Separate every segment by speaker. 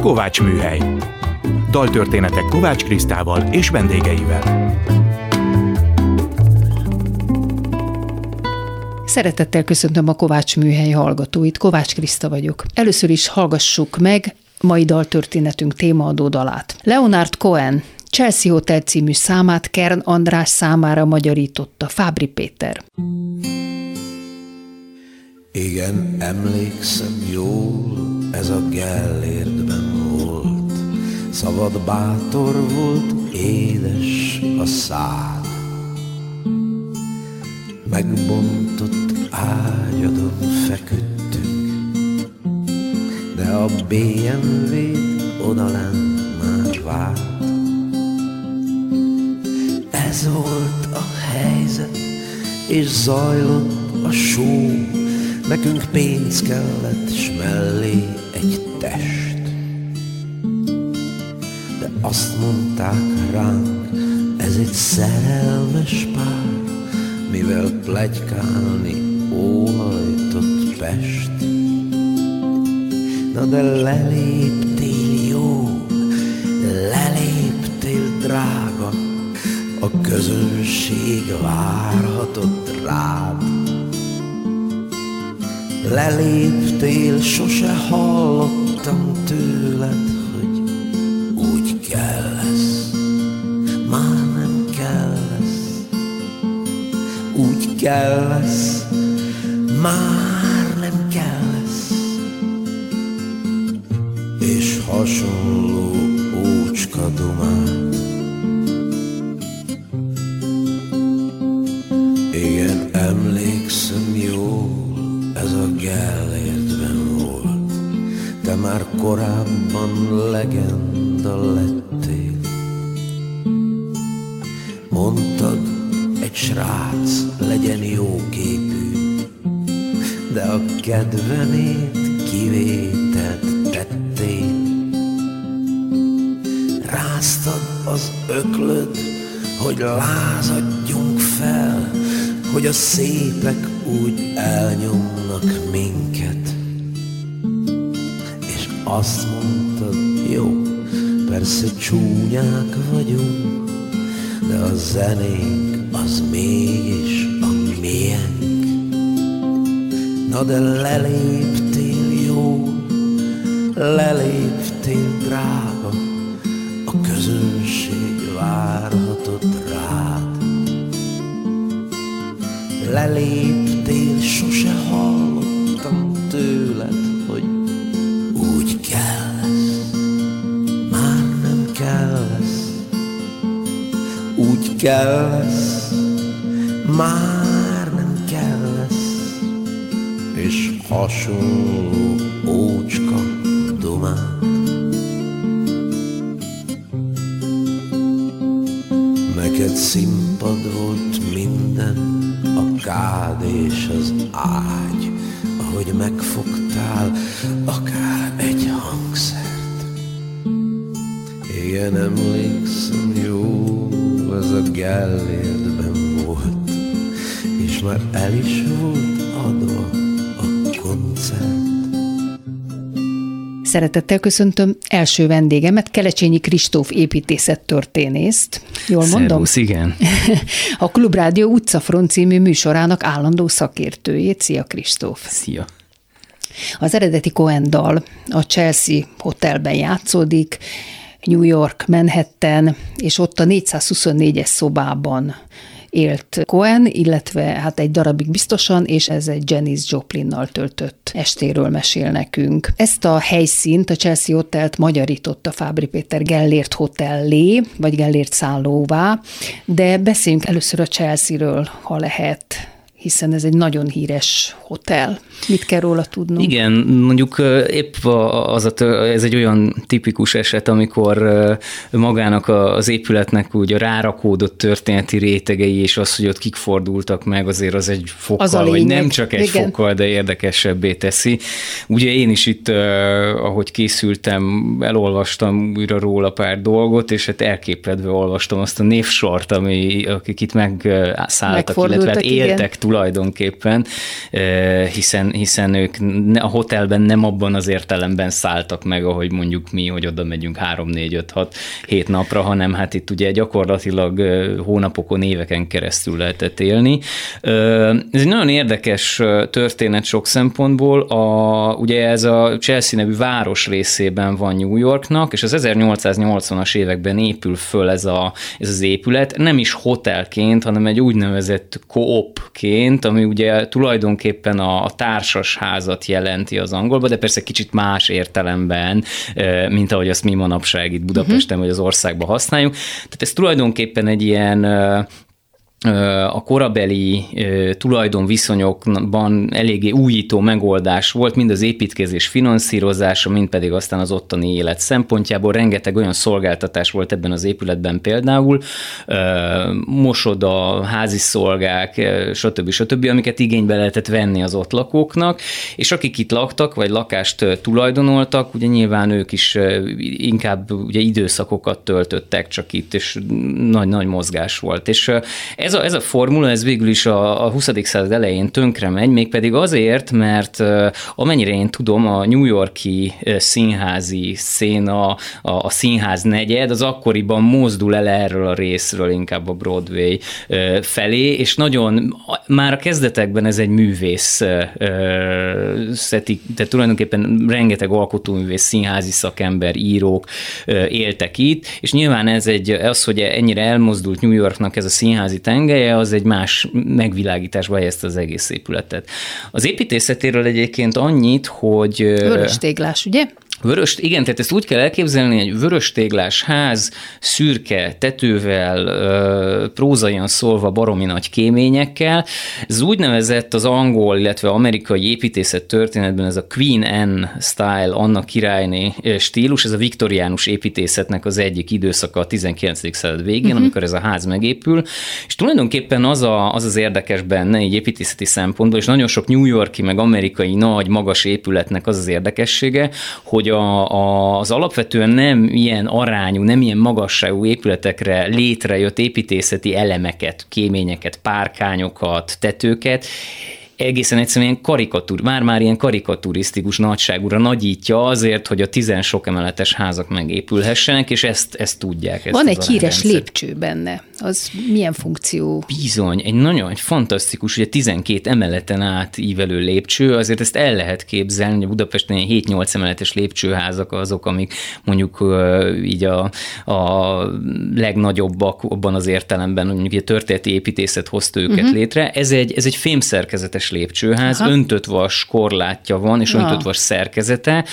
Speaker 1: Kovács Műhely. Daltörténetek Kovács Krisztával és vendégeivel.
Speaker 2: Szeretettel köszöntöm a Kovács Műhely hallgatóit, Kovács Kriszta vagyok. Először is hallgassuk meg mai daltörténetünk témaadó dalát. Leonard Cohen Chelsea Hotel című számát Kern András számára magyarította Fábri Péter.
Speaker 3: Igen, emlékszem jól, ez a Gellértben volt. Szabad bátor volt, édes a szád. Megbontott ágyadon feküdtünk, de a BMW odalent már várt. Ez volt a helyzet, és zajlott a só, Nekünk pénz kellett, s mellé egy test. Azt mondták ránk, ez egy szerelmes pár, mivel plegykálni óhajtott Pest. Na de leléptél jó, leléptél drága, a közönség várhatott rád. Leléptél, sose hallottam tőled, úgy kell lesz, már nem kell lesz, és hasonló ócska dumát. Igen, emlékszem jól, ez a Gellértben volt. Te már korábban legenda lettél. Mondtad, egy srác kedvemét kivételt tettél. Ráztad az öklöd, hogy lázadjunk fel, hogy a szépek úgy elnyomnak minket. És azt mondtad, jó, persze csúnyák vagyunk, de a zenénk az mégis a miénk. Na de leléptél jó, leléptél drága, hasonló ócska dumát. Neked színpad volt minden, a kád és az ágy, ahogy megfogtál akár egy hangszert. Igen, emlékszem, jó, ez a Gellértben volt, és már el is volt adva
Speaker 2: Szeretettel köszöntöm első vendégemet, Kelecsényi Kristóf építészettörténészt. Jól mondom?
Speaker 4: Szervusz, igen.
Speaker 2: A Klubrádió utcafront című műsorának állandó szakértőjét. Szia Kristóf!
Speaker 4: Szia!
Speaker 2: Az eredeti Cohen dal a Chelsea Hotelben játszódik, New York, Manhattan, és ott a 424-es szobában élt Cohen, illetve hát egy darabig biztosan, és ez egy Janis Joplinnal töltött estéről mesél nekünk. Ezt a helyszínt, a Chelsea Hotelt magyarította Fábri Péter Gellért Hotellé, vagy Gellért szállóvá, de beszéljünk először a Chelsea-ről, ha lehet hiszen ez egy nagyon híres hotel. Mit kell róla tudnunk?
Speaker 4: Igen, mondjuk épp az a, ez egy olyan tipikus eset, amikor magának az épületnek úgy a rárakódott történeti rétegei, és az, hogy ott kik fordultak meg, azért az egy fokkal, az vagy nem csak egy Igen. fokkal, de érdekesebbé teszi. Ugye én is itt, ahogy készültem, elolvastam újra róla pár dolgot, és hát elképedve olvastam azt a névsort, ami, akik itt megszálltak, illetve hát éltek igen tulajdonképpen, hiszen, hiszen ők a hotelben nem abban az értelemben szálltak meg, ahogy mondjuk mi, hogy oda megyünk 3, 4, 5, 6, 7 napra, hanem hát itt ugye gyakorlatilag hónapokon, éveken keresztül lehetett élni. Ez egy nagyon érdekes történet sok szempontból. A, ugye ez a Chelsea nevű város részében van New Yorknak, és az 1880-as években épül föl ez, a, ez az épület, nem is hotelként, hanem egy úgynevezett koopként, ami ugye tulajdonképpen a, a társas házat jelenti az angolban, de persze kicsit más értelemben, mint ahogy azt mi manapság itt Budapesten uh-huh. vagy az országban használjuk. Tehát ez tulajdonképpen egy ilyen a korabeli tulajdonviszonyokban eléggé újító megoldás volt, mind az építkezés finanszírozása, mind pedig aztán az ottani élet szempontjából. Rengeteg olyan szolgáltatás volt ebben az épületben például, mosoda, házi szolgák, stb. stb., amiket igénybe lehetett venni az ott lakóknak, és akik itt laktak, vagy lakást tulajdonoltak, ugye nyilván ők is inkább ugye időszakokat töltöttek csak itt, és nagy-nagy mozgás volt. És ez a, ez a formula, ez végül is a, a 20. század elején tönkre megy, mégpedig azért, mert amennyire én tudom, a New Yorki színházi széna, a, a színház negyed, az akkoriban mozdul el erről a részről inkább a Broadway felé, és nagyon, már a kezdetekben ez egy művész szeti, tehát tulajdonképpen rengeteg alkotóművész, színházi szakember, írók éltek itt, és nyilván ez egy, az, hogy ennyire elmozdult New Yorknak ez a színházi tengelye, az egy más megvilágításba helyezte az egész épületet. Az építészetéről egyébként annyit, hogy...
Speaker 2: Vörös téglás, ugye?
Speaker 4: Vörös, igen, tehát ezt úgy kell elképzelni, egy vörös téglás ház, szürke tetővel, prózaian szólva baromi nagy kéményekkel. Ez úgynevezett az angol, illetve amerikai építészet történetben ez a Queen Anne style, Anna királyné stílus, ez a viktoriánus építészetnek az egyik időszaka a 19. század végén, uh-huh. amikor ez a ház megépül, és tulajdonképpen az, a, az az érdekes benne, egy építészeti szempontból, és nagyon sok New Yorki, meg amerikai nagy, magas épületnek az az érdekessége, hogy hogy a, a, az alapvetően nem ilyen arányú, nem ilyen magasságú épületekre létrejött építészeti elemeket, kéményeket, párkányokat, tetőket, egészen egyszerűen karikatúr, már-már ilyen karikaturisztikus nagyságúra nagyítja azért, hogy a tizen sok emeletes házak megépülhessenek, és ezt, ezt tudják. Ezt
Speaker 2: Van egy híres lépcső benne. Az milyen funkció?
Speaker 4: Bizony, egy nagyon egy fantasztikus, ugye 12 emeleten át ívelő lépcső, azért ezt el lehet képzelni, hogy Budapesten 7-8 emeletes lépcsőházak azok, amik mondjuk így a, a legnagyobbak abban az értelemben, hogy mondjuk a történeti építészet hozta őket uh-huh. létre. Ez egy, ez egy fémszerkezetes lépcsőház, Aha. öntött vas korlátja van, és ja. öntött vas szerkezete,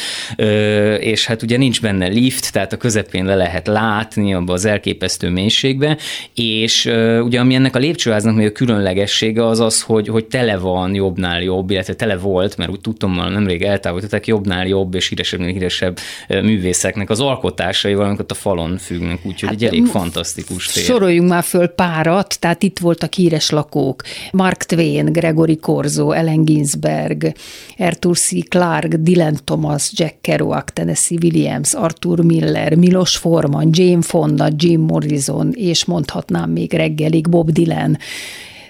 Speaker 4: és hát ugye nincs benne lift, tehát a közepén le lehet látni abba az elképesztő mélységbe, és ugye ami ennek a lépcsőháznak még a különlegessége az az, hogy, hogy tele van jobbnál jobb, illetve tele volt, mert úgy tudtam, hogy nemrég eltávolították, jobbnál jobb és híresebb, híresebb művészeknek az alkotásai, valamikor a falon függnek, úgyhogy hát, egy elég fantasztikus tér.
Speaker 2: Soroljunk már föl párat, tehát itt voltak híres lakók, Mark Twain, Gregory Corzo, Ellen Ginsberg, Arthur C. Clarke, Dylan Thomas, Jack Kerouac, Tennessee Williams, Arthur Miller, Milos Forman, Jane Fonda, Jim Morrison, és mondhatnám még reggelig Bob Dylan,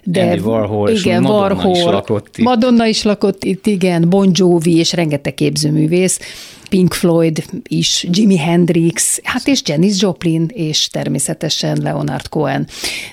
Speaker 4: de Andy Warhol, igen, Madonna Warhol, is lakott itt.
Speaker 2: Madonna is lakott itt, igen, Bon Jovi és rengeteg képzőművész. Pink Floyd is, Jimi Hendrix, hát és Janis Joplin, és természetesen Leonard Cohen.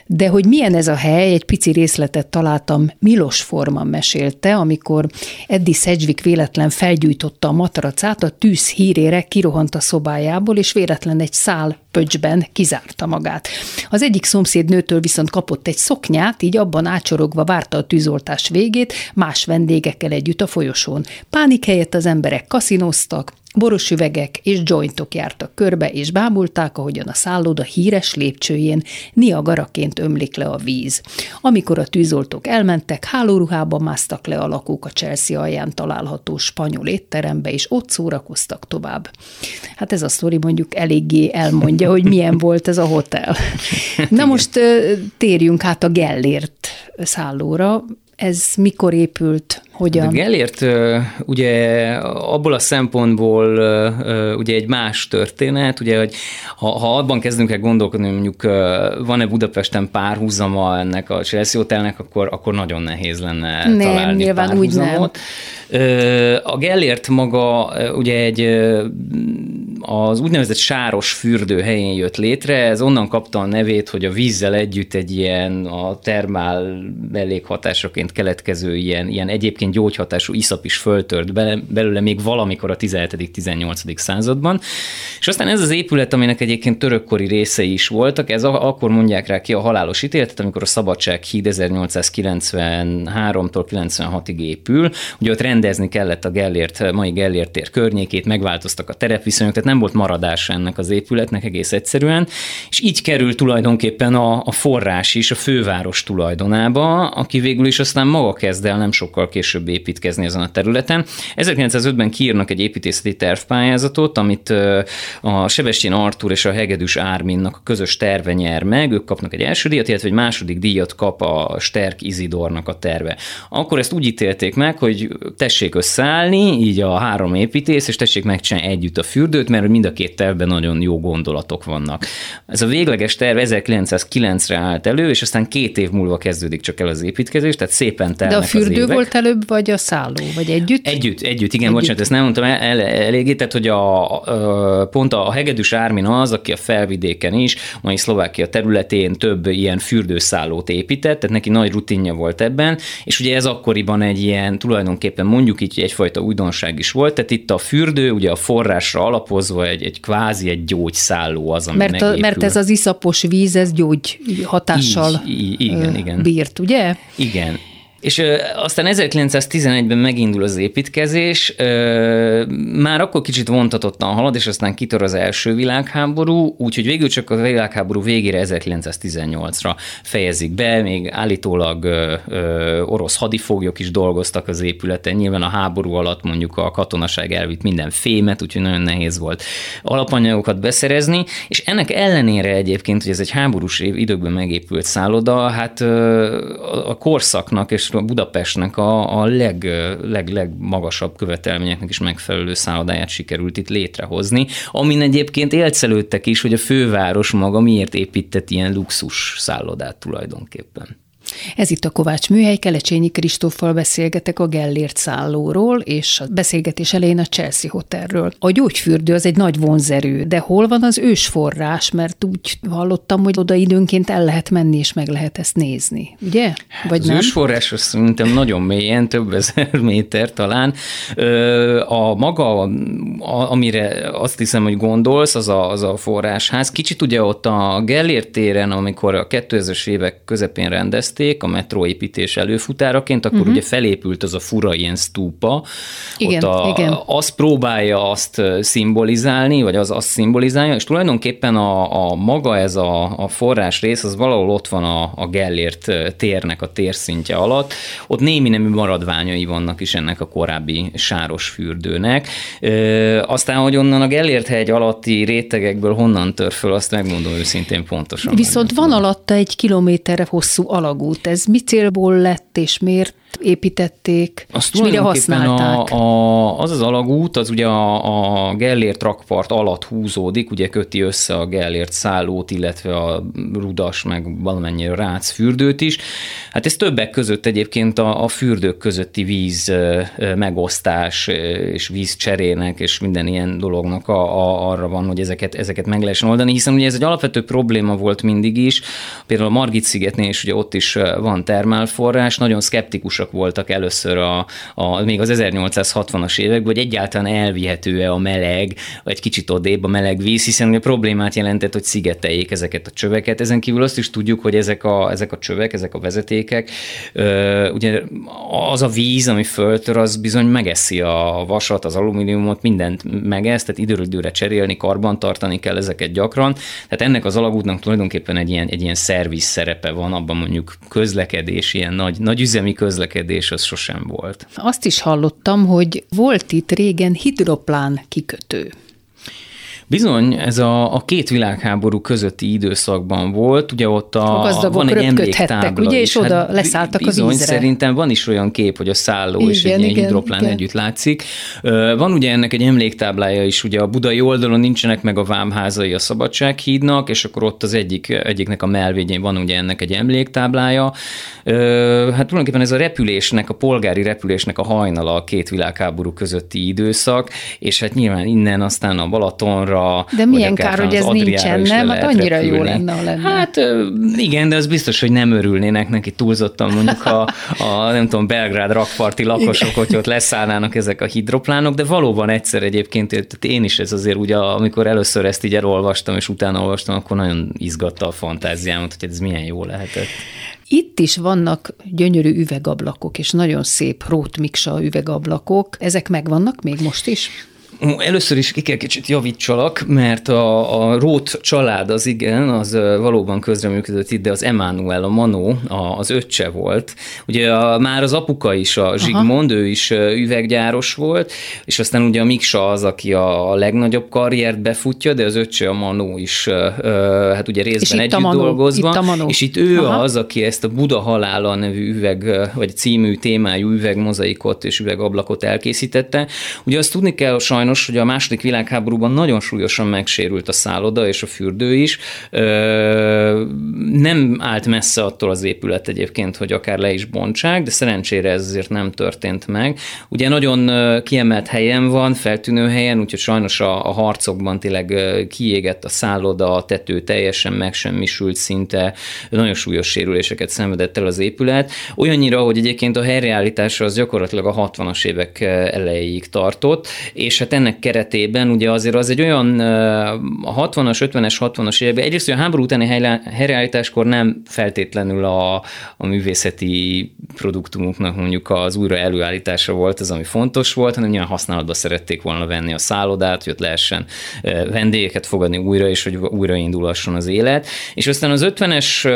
Speaker 2: De hogy milyen ez a hely, egy pici részletet találtam, Milos Forman mesélte, amikor Eddie Sedgwick véletlen felgyújtotta a matracát, a tűz hírére kirohant a szobájából, és véletlen egy szál pöcsben kizárta magát. Az egyik szomszéd nőtől viszont kapott egy szoknyát, így abban ácsorogva várta a tűzoltás végét, más vendégekkel együtt a folyosón. Pánik helyett az emberek kaszinoztak, Boros üvegek és jointok jártak körbe, és bámulták, ahogyan a szálloda híres lépcsőjén niagaraként ömlik le a víz. Amikor a tűzoltók elmentek, hálóruhában másztak le a lakók a Chelsea alján található spanyol étterembe, és ott szórakoztak tovább. Hát ez a sztori mondjuk eléggé elmondja, hogy milyen volt ez a hotel. Na most térjünk át a Gellért szállóra. Ez mikor épült? Hogyan?
Speaker 4: A Gellért ugye abból a szempontból ugye egy más történet, ugye, hogy ha, ha abban kezdünk el gondolkodni, mondjuk van-e Budapesten párhuzama ennek a Chelsea Hotelnek, akkor, akkor nagyon nehéz lenne
Speaker 2: nem,
Speaker 4: találni
Speaker 2: nyilván
Speaker 4: párhuzamot. úgy nem. A Gellért maga ugye egy az úgynevezett sáros fürdő helyén jött létre, ez onnan kapta a nevét, hogy a vízzel együtt egy ilyen a termál mellékhatásaként keletkező ilyen, ilyen egyébként gyógyhatású iszap is föltört belőle még valamikor a 17.-18. században. És aztán ez az épület, aminek egyébként törökkori részei is voltak, ez akkor mondják rá ki a halálos ítéletet, amikor a Szabadság híd 1893-tól 96-ig épül. Ugye ott rendezni kellett a Gellért, mai Gellért tér környékét, megváltoztak a terepviszonyok, tehát nem volt maradása ennek az épületnek egész egyszerűen, és így kerül tulajdonképpen a, a forrás is a főváros tulajdonába, aki végül is aztán maga kezd el nem sokkal később építkezni ezen a területen. 1905-ben kiírnak egy építészeti tervpályázatot, amit a Sebestyén Artur és a Hegedűs Árminnak a közös terve nyer meg, ők kapnak egy első díjat, illetve egy második díjat kap a Sterk Izidornak a terve. Akkor ezt úgy ítélték meg, hogy tessék összeállni, így a három építész, és tessék megcsinálni együtt a fürdőt, mert mind a két tervben nagyon jó gondolatok vannak. Ez a végleges terv 1909-re állt elő, és aztán két év múlva kezdődik csak el az építkezés, tehát szépen telnek
Speaker 2: De a fürdő volt előbb, vagy a szálló, vagy együtt?
Speaker 4: Együtt, együtt, igen, együtt. bocsánat, ezt nem mondtam el, el, eléggé, tehát hogy a, a, pont a Hegedűs Ármin az, aki a felvidéken is, mai Szlovákia területén több ilyen fürdőszállót épített, tehát neki nagy rutinja volt ebben, és ugye ez akkoriban egy ilyen tulajdonképpen mondjuk így egyfajta újdonság is volt, tehát itt a fürdő ugye a forrásra alapozva egy, egy kvázi egy gyógyszálló az, ami
Speaker 2: mert, a, mert ez az iszapos víz, ez gyógy hatással így, így, igen, igen. bírt, ugye?
Speaker 4: Igen. És aztán 1911-ben megindul az építkezés, már akkor kicsit vontatottan halad, és aztán kitör az első világháború, úgyhogy végül csak a világháború végére 1918-ra fejezik be, még állítólag orosz hadifoglyok is dolgoztak az épületen, nyilván a háború alatt mondjuk a katonaság elvitt minden fémet, úgyhogy nagyon nehéz volt alapanyagokat beszerezni, és ennek ellenére egyébként, hogy ez egy háborús időkben megépült szálloda, hát a korszaknak és Budapestnek a, a leg, leg, legmagasabb követelményeknek is megfelelő szállodáját sikerült itt létrehozni, amin egyébként élcelődtek is, hogy a főváros maga miért épített ilyen luxus szállodát tulajdonképpen.
Speaker 2: Ez itt a Kovács Műhely, Kelecsényi Kristóffal beszélgetek a Gellért szállóról, és a beszélgetés elején a Chelsea Hotelről. A gyógyfürdő az egy nagy vonzerő, de hol van az ősforrás, mert úgy hallottam, hogy oda időnként el lehet menni, és meg lehet ezt nézni, ugye?
Speaker 4: Vagy az nem? ősforrás az szerintem nagyon mélyen, több ezer méter talán. A maga, amire azt hiszem, hogy gondolsz, az a, az a forrásház. Kicsit ugye ott a Gellért téren, amikor a 2000-es évek közepén rendezték, a metróépítés előfutáraként, akkor uh-huh. ugye felépült az a fura ilyen stúpa.
Speaker 2: Igen,
Speaker 4: Ott a,
Speaker 2: igen.
Speaker 4: Az próbálja azt szimbolizálni, vagy az azt szimbolizálja, és tulajdonképpen a, a maga ez a, a forrás rész, az valahol ott van a, a Gellért térnek a térszintje alatt. Ott némi nemű maradványai vannak is ennek a korábbi sáros fürdőnek. Ö, aztán, hogy onnan a Gellért hegy alatti rétegekből honnan tör föl, azt megmondom őszintén pontosan.
Speaker 2: Viszont van alatta egy kilométerre hosszú alagút. Ez mi célból lett, és miért építették,
Speaker 4: Azt
Speaker 2: és mire használták?
Speaker 4: A, a, az az alagút, az ugye a, a Gellért rakpart alatt húzódik, ugye köti össze a Gellért szállót, illetve a Rudas, meg valamennyire Rác fürdőt is. Hát ez többek között egyébként a, a fürdők közötti víz megosztás és víz cserének és minden ilyen dolognak a, a, arra van, hogy ezeket, ezeket meg lehessen oldani, hiszen ugye ez egy alapvető probléma volt mindig is. Például a Margit szigetnél is ugye ott is van termálforrás, nagyon szkeptikusak voltak először a, a még az 1860-as években, hogy egyáltalán elvihető-e a meleg, egy kicsit odébb a meleg víz, hiszen a problémát jelentett, hogy szigeteljék ezeket a csöveket. Ezen kívül azt is tudjuk, hogy ezek a, ezek a csövek, ezek a vezetékek, ugye az a víz, ami föltör, az bizony megeszi a vasat, az alumíniumot, mindent megesz, tehát időről időre cserélni, karban tartani kell ezeket gyakran. Tehát ennek az alagútnak tulajdonképpen egy ilyen, egy ilyen szerviz szerepe van, abban mondjuk közlekedés, ilyen nagy, nagy üzemi közlekedés az sosem volt.
Speaker 2: Azt is hallottam, hogy volt itt régen hidroplán kikötő.
Speaker 4: Bizony, ez a, a két világháború közötti időszakban volt, ugye ott a,
Speaker 2: a van egy emléktábla ugye, és oda hát leszálltak
Speaker 4: bizony,
Speaker 2: a vízre.
Speaker 4: szerintem van is olyan kép, hogy a szálló igen, és egy igen, ilyen hidroplán igen. együtt látszik. Van ugye ennek egy emléktáblája is, ugye a budai oldalon nincsenek meg a vámházai a Szabadsághídnak, és akkor ott az egyik, egyiknek a melvédjén van ugye ennek egy emléktáblája. Hát tulajdonképpen ez a repülésnek, a polgári repülésnek a hajnala a két világháború közötti időszak, és hát nyilván innen aztán a Balatonra.
Speaker 2: De milyen kár, hogy ez nincsen, nem? Hát annyira repülni. jó lenne, ha lenne.
Speaker 4: Hát igen, de az biztos, hogy nem örülnének neki túlzottan mondjuk a, a nem tudom, Belgrád rakparti lakosok, hogy ott leszállnának ezek a hidroplánok, de valóban egyszer egyébként, tehát én is ez azért ugye, amikor először ezt így elolvastam, és utána olvastam, akkor nagyon izgatta a fantáziámat, hogy ez milyen jó lehetett.
Speaker 2: Itt is vannak gyönyörű üvegablakok, és nagyon szép rótmiksa üvegablakok. Ezek megvannak még most is?
Speaker 4: Először is ki kell kicsit javítsalak, mert a, a Rót család az igen, az valóban közreműködött itt, de az Emmanuel, a Manó, az öccse volt. Ugye a, már az apuka is, a Zsigmond, Aha. ő is üveggyáros volt, és aztán ugye a Miksa az, aki a legnagyobb karriert befutja, de az öccse, a Manó is, hát ugye részben együtt Manó, dolgozva. Itt a Manó. És itt ő Aha. az, aki ezt a Buda halála nevű üveg, vagy című témájú üvegmozaikot és üvegablakot elkészítette. Ugye azt tudni kell sajnos, sajnos, hogy a második világháborúban nagyon súlyosan megsérült a szálloda és a fürdő is. Nem állt messze attól az épület egyébként, hogy akár le is bontsák, de szerencsére ez azért nem történt meg. Ugye nagyon kiemelt helyen van, feltűnő helyen, úgyhogy sajnos a, a harcokban tényleg kiégett a szálloda, a tető teljesen megsemmisült szinte, nagyon súlyos sérüléseket szenvedett el az épület. Olyannyira, hogy egyébként a helyreállítása az gyakorlatilag a 60-as évek elejéig tartott, és hát ennek keretében ugye azért az egy olyan a 60-as, 50-es, 60-as években, egyrészt hogy a háború utáni helyreállításkor nem feltétlenül a, a művészeti produktumunknak mondjuk az újra előállítása volt az, ami fontos volt, hanem nyilván használatba szerették volna venni a szállodát, hogy ott lehessen vendégeket fogadni újra, és hogy újraindulhasson az élet. És aztán az 50-es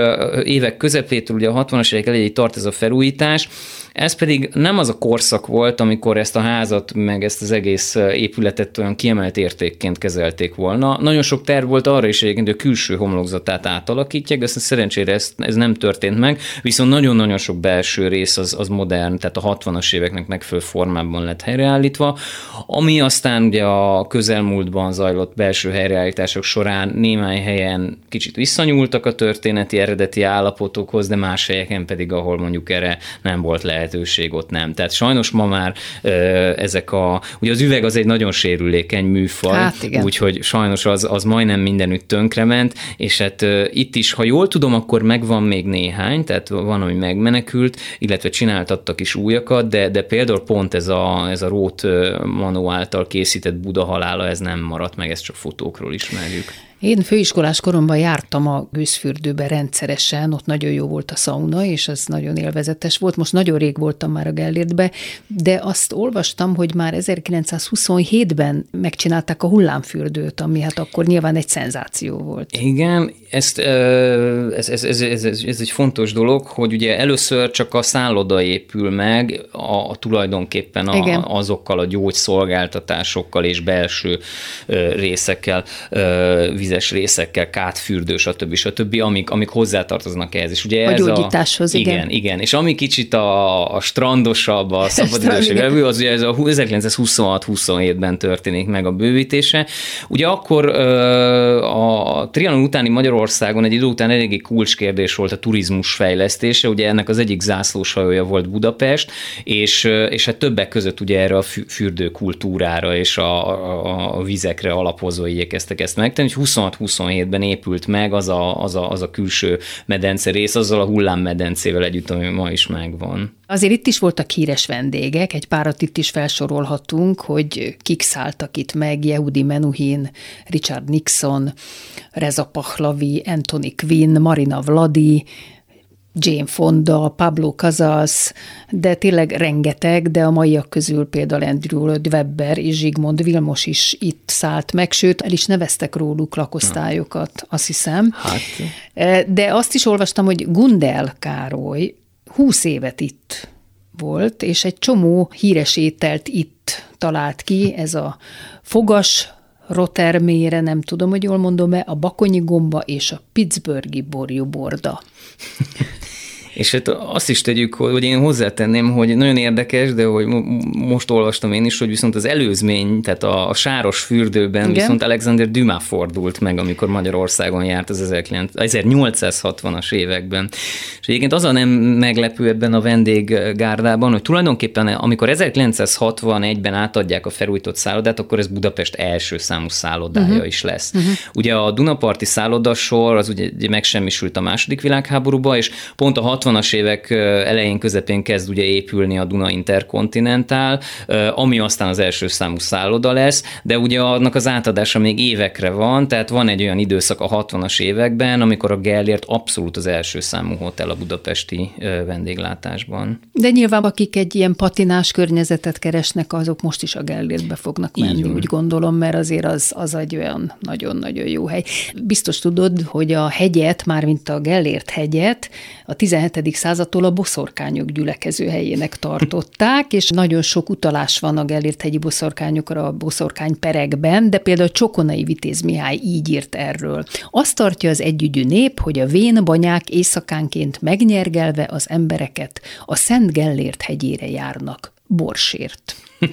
Speaker 4: évek közepétől, ugye a 60-as évek elejéig tart ez a felújítás, ez pedig nem az a korszak volt, amikor ezt a házat, meg ezt az egész épületet olyan kiemelt értékként kezelték volna. Nagyon sok terv volt arra is egyébként, hogy a külső homlokzatát átalakítják, de szerencsére ez, ez nem történt meg, viszont nagyon-nagyon sok belső rész az, az modern, tehát a 60-as éveknek megfelelő formában lett helyreállítva, ami aztán ugye a közelmúltban zajlott belső helyreállítások során némely helyen kicsit visszanyúltak a történeti eredeti állapotokhoz, de más helyeken pedig, ahol mondjuk erre nem volt lehet lehetőség ott nem. Tehát sajnos ma már ezek a, ugye az üveg az egy nagyon sérülékeny műfaj, hát úgyhogy sajnos az, az majdnem mindenütt tönkrement, és hát itt is, ha jól tudom, akkor megvan még néhány, tehát van, ami megmenekült, illetve csináltattak is újakat, de, de például pont ez a, ez a Rót Manó által készített Buda halála, ez nem maradt meg, ezt csak fotókról ismerjük.
Speaker 2: Én főiskolás koromban jártam a gőzfürdőbe rendszeresen, ott nagyon jó volt a szauna, és az nagyon élvezetes volt. Most nagyon rég voltam már a Gellértbe, de azt olvastam, hogy már 1927-ben megcsinálták a hullámfürdőt, ami hát akkor nyilván egy szenzáció volt.
Speaker 4: Igen, ezt, ez, ez, ez, ez, ez, ez egy fontos dolog, hogy ugye először csak a szálloda épül meg a, a tulajdonképpen a, azokkal a gyógyszolgáltatásokkal és belső részekkel vizes részekkel, kátfürdő, stb. stb., amik, amik hozzátartoznak ehhez. És
Speaker 2: ugye a ez gyógyításhoz,
Speaker 4: a, igen. igen. Igen, és ami kicsit a, a strandosabb, a szabadidős az ugye ez a 1926-27-ben történik meg a bővítése. Ugye akkor a Trianon utáni Magyarországon egy idő után eléggé kulcskérdés volt a turizmus fejlesztése, ugye ennek az egyik zászlós hajója volt Budapest, és, és hát többek között ugye erre a fürdőkultúrára és a, a, a vizekre alapozva igyekeztek ezt megtenni, 26-27-ben épült meg az a, az, a, az a külső medence rész, azzal a hullámmedencével együtt, ami ma is megvan.
Speaker 2: Azért itt is voltak híres vendégek, egy párat itt is felsorolhatunk, hogy kik szálltak itt meg, Yehudi Menuhin, Richard Nixon, Reza Pahlavi, Anthony Quinn, Marina Vladi, Jane Fonda, Pablo Casals, de tényleg rengeteg, de a maiak közül például Andrew Lloyd Webber és Zsigmond Vilmos is itt szállt meg, sőt, el is neveztek róluk lakosztályokat, azt hiszem. Hát. E, de azt is olvastam, hogy Gundel Károly 20 évet itt volt, és egy csomó híres ételt itt talált ki, ez a fogas Rotermére, nem tudom, hogy jól mondom-e, a Bakonyi gomba és a Pittsburghi borjuborda.
Speaker 4: És hát azt is tegyük, hogy én hozzátenném, hogy nagyon érdekes, de hogy most olvastam én is, hogy viszont az előzmény, tehát a, a sáros fürdőben Igen. viszont Alexander Dumas fordult meg, amikor Magyarországon járt az 1860-as években. És egyébként az a nem meglepő ebben a vendéggárdában, hogy tulajdonképpen amikor 1961-ben átadják a felújított szállodát, akkor ez Budapest első számú szállodája uh-huh. is lesz. Uh-huh. Ugye a Dunaparti szállodasor az ugye megsemmisült a második világháborúba, és pont a 60-as évek elején, közepén kezd ugye épülni a Duna Interkontinentál, ami aztán az első számú szálloda lesz, de ugye annak az átadása még évekre van, tehát van egy olyan időszak a 60-as években, amikor a Gellért abszolút az első számú hotel a budapesti vendéglátásban.
Speaker 2: De nyilván akik egy ilyen patinás környezetet keresnek, azok most is a Gellértbe fognak menni, úgy gondolom, mert azért az, az egy olyan nagyon-nagyon jó hely. Biztos tudod, hogy a hegyet, mármint a Gellért hegyet, a 17 századtól a boszorkányok gyülekező helyének tartották, és nagyon sok utalás van a Gellért hegyi boszorkányokra a boszorkány perekben, de például Csokonai Vitéz Mihály így írt erről. Azt tartja az együgyű nép, hogy a vén banyák éjszakánként megnyergelve az embereket a Szent Gellért hegyére járnak borsért.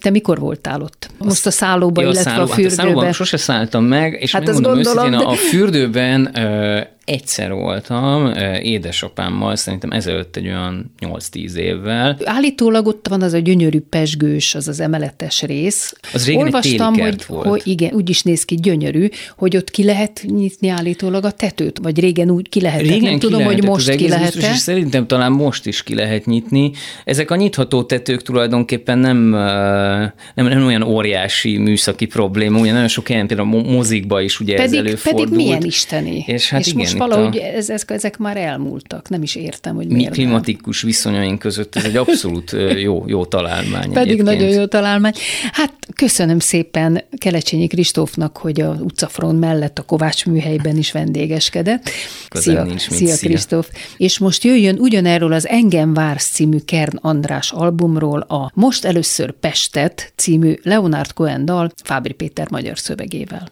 Speaker 2: Te mikor voltál ott? Most a szállóba,
Speaker 4: ja,
Speaker 2: illetve
Speaker 4: szállóba,
Speaker 2: a fürdőben? Hát a szállóban
Speaker 4: sose szálltam meg, és hát megmondom őszintén, a fürdőben egyszer voltam édesapámmal, szerintem ezelőtt egy olyan 8-10 évvel.
Speaker 2: Állítólag ott van az a gyönyörű pesgős, az az emeletes rész.
Speaker 4: Az régen Olvastam, hogy, volt.
Speaker 2: hogy igen, úgy is néz ki gyönyörű, hogy ott ki lehet nyitni állítólag a tetőt, vagy régen úgy ki lehet.
Speaker 4: Régen
Speaker 2: nem
Speaker 4: ki
Speaker 2: tudom,
Speaker 4: lehetett,
Speaker 2: hogy most ki lehet.
Speaker 4: És szerintem talán most is ki lehet nyitni. Ezek a nyitható tetők tulajdonképpen nem, nem, nem olyan óriási műszaki probléma, ugye nagyon sok helyen például a mozikba is ugye
Speaker 2: pedig,
Speaker 4: ez előfordult.
Speaker 2: Pedig milyen isteni.
Speaker 4: És hát
Speaker 2: és
Speaker 4: igen,
Speaker 2: most valahogy a... ez, ez, ezek már elmúltak, nem is értem, hogy
Speaker 4: Mi
Speaker 2: miért
Speaker 4: klimatikus nem. viszonyaink között ez egy abszolút jó, jó találmány.
Speaker 2: Pedig
Speaker 4: egyébként.
Speaker 2: nagyon jó találmány. Hát köszönöm szépen Kelecsényi Kristófnak, hogy a utcafront mellett a Kovács műhelyben is vendégeskedett.
Speaker 4: Szia, nincs mit,
Speaker 2: szia, Kristóf. És most jöjjön ugyanerről az Engem vársz című Kern András albumról a Most először Pestet című Leonard Cohen dal Fábri Péter magyar szövegével.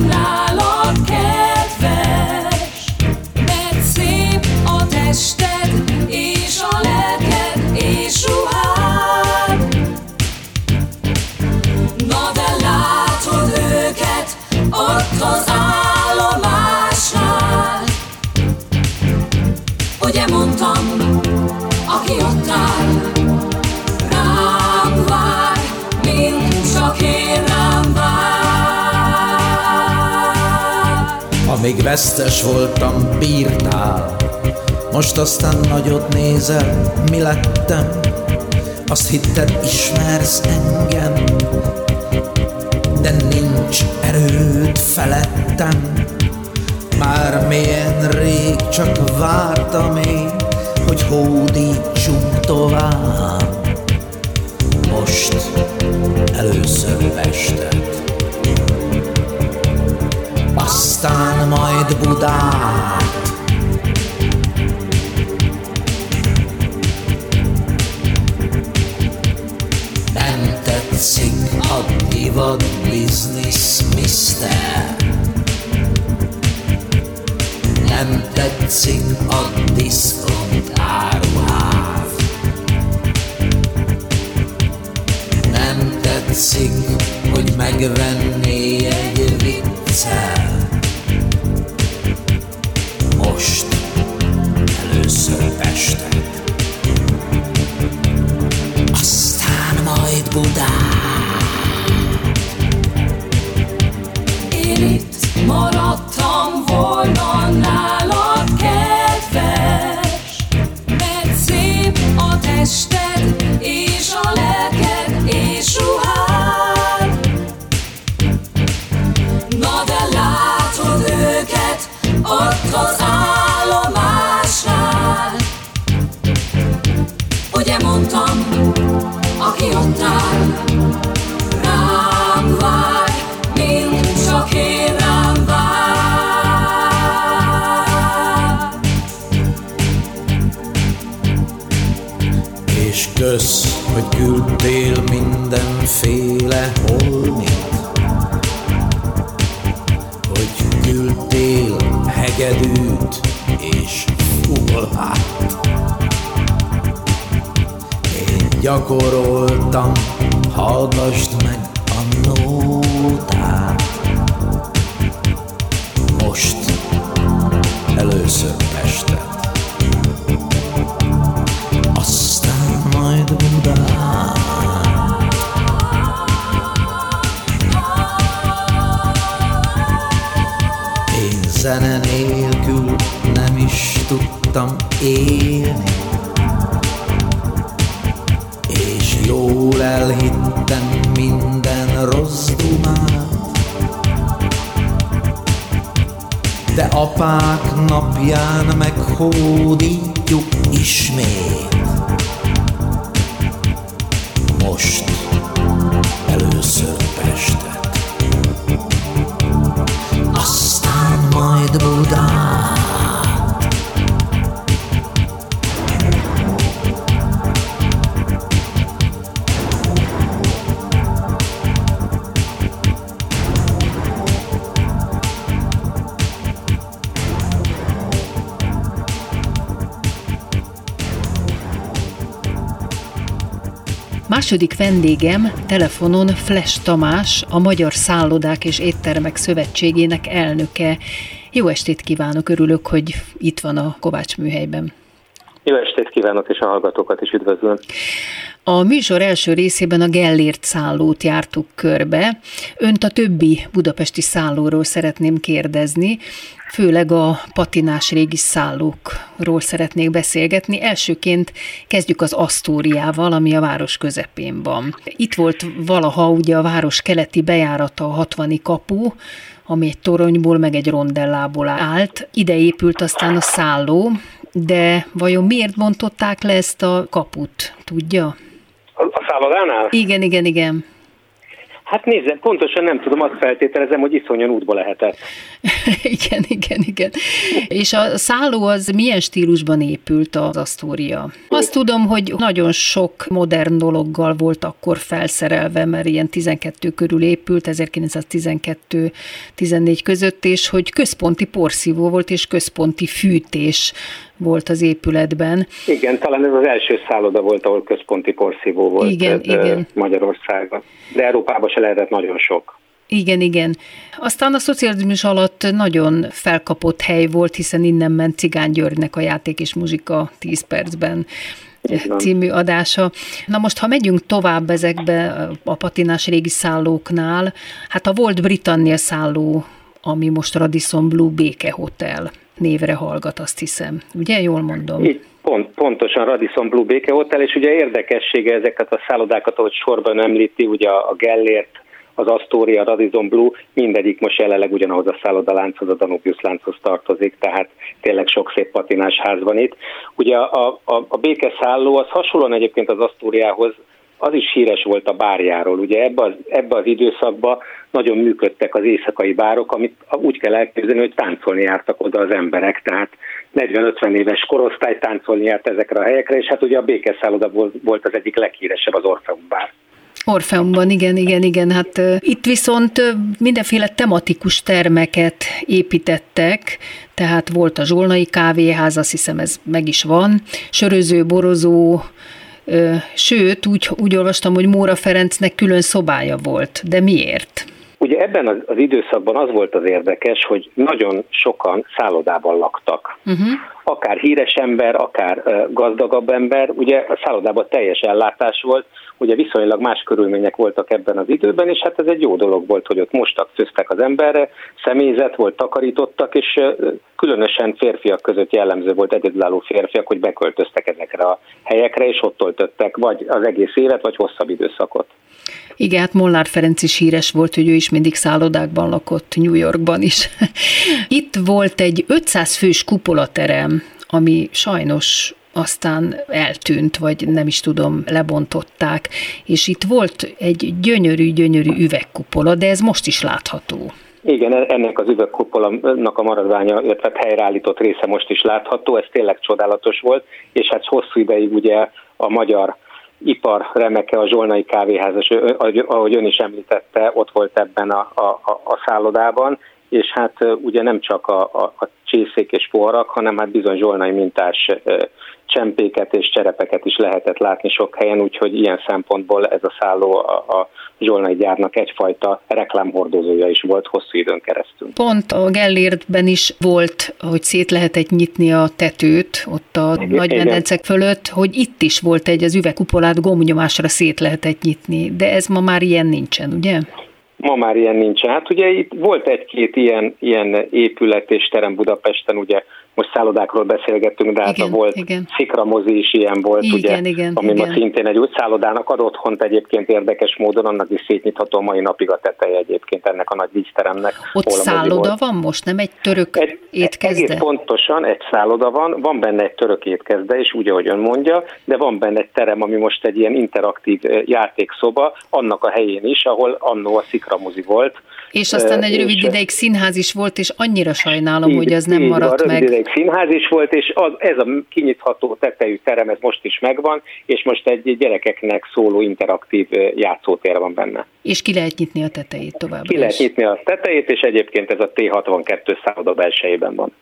Speaker 5: Volna
Speaker 3: vesztes voltam, bírtál, Most aztán nagyot nézel, mi lettem. Azt hitted ismersz engem De nincs erőd felettem majd Budát tetszik a divat biznisz, mister. Nem tetszik a diszkont áruház. Nem tetszik, hogy megvenné először Pesten majd Budán. Minden rossz dumát. De apák napján meghódítjuk ismét. Most
Speaker 2: Második vendégem telefonon Flash Tamás, a Magyar Szállodák és Éttermek Szövetségének elnöke. Jó estét kívánok, örülök, hogy itt van a Kovács műhelyben.
Speaker 6: Jó estét kívánok, és a hallgatókat is üdvözlöm.
Speaker 2: A műsor első részében a Gellért szállót jártuk körbe. Önt a többi budapesti szállóról szeretném kérdezni, főleg a patinás régi szállókról szeretnék beszélgetni. Elsőként kezdjük az Asztóriával, ami a város közepén van. Itt volt valaha ugye a város keleti bejárata, a 60 kapu, ami egy toronyból, meg egy rondellából állt. Ide épült aztán a szálló, de vajon miért bontották le ezt a kaput, tudja?
Speaker 6: A szállodánál?
Speaker 2: Igen, igen, igen.
Speaker 6: Hát nézze, pontosan nem tudom, azt feltételezem, hogy iszonyan útba lehetett.
Speaker 2: igen, igen, igen. És a szálló az milyen stílusban épült az Asztória? Azt tudom, hogy nagyon sok modern dologgal volt akkor felszerelve, mert ilyen 12 körül épült, 1912-14 között, és hogy központi porszívó volt, és központi fűtés volt az épületben.
Speaker 6: Igen, talán ez az első szálloda volt, ahol központi porszívó volt
Speaker 2: igen, igen.
Speaker 6: Magyarországon. De Európában se lehetett nagyon sok.
Speaker 2: Igen, igen. Aztán a szocializmus alatt nagyon felkapott hely volt, hiszen innen ment Cigány Györgynek a játék és muzsika 10 percben című adása. Na most, ha megyünk tovább ezekbe a patinás régi szállóknál, hát a volt Britannia szálló, ami most Radisson Blue Béke Hotel névre hallgat, azt hiszem. Ugye, jól mondom?
Speaker 6: Így, pont, pontosan Radisson Blue Béke Hotel, és ugye érdekessége ezeket a szállodákat, ahogy sorban említi, ugye a Gellért, az Astoria, Radisson Blue, mindegyik most jelenleg ugyanahoz a szállodalánchoz, a Danubius lánchoz tartozik, tehát tényleg sok szép patinás ház van itt. Ugye a, a, a békeszálló az hasonlóan egyébként az Astoriához az is híres volt a bárjáról. Ugye ebbe az, ebbe az időszakban nagyon működtek az éjszakai bárok, amit úgy kell elképzelni, hogy táncolni jártak oda az emberek, tehát 40-50 éves korosztály táncolni járt ezekre a helyekre, és hát ugye a békeszálloda volt az egyik leghíresebb, az Orfeum bár.
Speaker 2: Orfeumban, igen, igen, igen. Hát itt viszont mindenféle tematikus termeket építettek, tehát volt a Zsolnai kávéház, azt hiszem ez meg is van, söröző, borozó, sőt, úgy, úgy olvastam, hogy Móra Ferencnek külön szobája volt. De miért?
Speaker 6: Ugye ebben az, időszakban az volt az érdekes, hogy nagyon sokan szállodában laktak. Uh-huh. Akár híres ember, akár gazdagabb ember, ugye a szállodában teljes ellátás volt, ugye viszonylag más körülmények voltak ebben az időben, és hát ez egy jó dolog volt, hogy ott mostak, főztek az emberre, személyzet volt, takarítottak, és különösen férfiak között jellemző volt egyedülálló férfiak, hogy beköltöztek ezekre a helyekre, és ott töltöttek vagy az egész évet, vagy hosszabb időszakot.
Speaker 2: Igen, hát Molnár Ferenc is híres volt, hogy ő is mindig szállodákban lakott, New Yorkban is. Itt volt egy 500 fős kupolaterem, ami sajnos aztán eltűnt, vagy nem is tudom, lebontották, és itt volt egy gyönyörű-gyönyörű üvegkupola, de ez most is látható.
Speaker 6: Igen, ennek az üvegkupolamnak a maradványa, illetve helyreállított része most is látható, ez tényleg csodálatos volt, és hát hosszú ideig ugye a magyar ipar remeke a Zsolnai kávéház, ahogy ön is említette, ott volt ebben a, a, a szállodában, és hát ugye nem csak a, a, a csészék és poharak, hanem hát bizony zsolnai mintás csempéket és cserepeket is lehetett látni sok helyen, úgyhogy ilyen szempontból ez a szálló a, a zsolnai gyárnak egyfajta reklámhordozója is volt hosszú időn keresztül.
Speaker 2: Pont a Gellértben is volt, hogy szét lehetett nyitni a tetőt ott a igen, nagy medencek fölött, hogy itt is volt egy az üvegkupolát gomnyomásra szét lehetett nyitni, de ez ma már ilyen nincsen, ugye?
Speaker 6: Ma már ilyen nincsen. Hát ugye itt volt egy-két ilyen, ilyen épület és terem Budapesten, ugye most szállodákról beszélgettünk, de hát igen, volt igen. szikramozi is ilyen volt, igen, ugye, igen, ami igen. ma szintén egy úgy szállodának ad otthont egyébként érdekes módon, annak is szétnyitható a mai napig a teteje egyébként ennek a nagy vízteremnek.
Speaker 2: Ott szálloda van most, nem egy török egy, étkezde?
Speaker 6: Egész pontosan egy szálloda van, van benne egy török étkezde is, úgy ahogy ön mondja, de van benne egy terem, ami most egy ilyen interaktív játékszoba, annak a helyén is, ahol annó a szikramozi volt.
Speaker 2: És aztán egy rövid ideig színház is volt, és annyira sajnálom, így, hogy ez nem maradt meg
Speaker 6: egy színház is volt, és az, ez a kinyitható tetejű terem, ez most is megvan, és most egy gyerekeknek szóló interaktív játszótér van benne.
Speaker 2: És ki lehet nyitni a tetejét tovább?
Speaker 6: Ki is. lehet nyitni a tetejét, és egyébként ez a T62 szálloda belsejében van.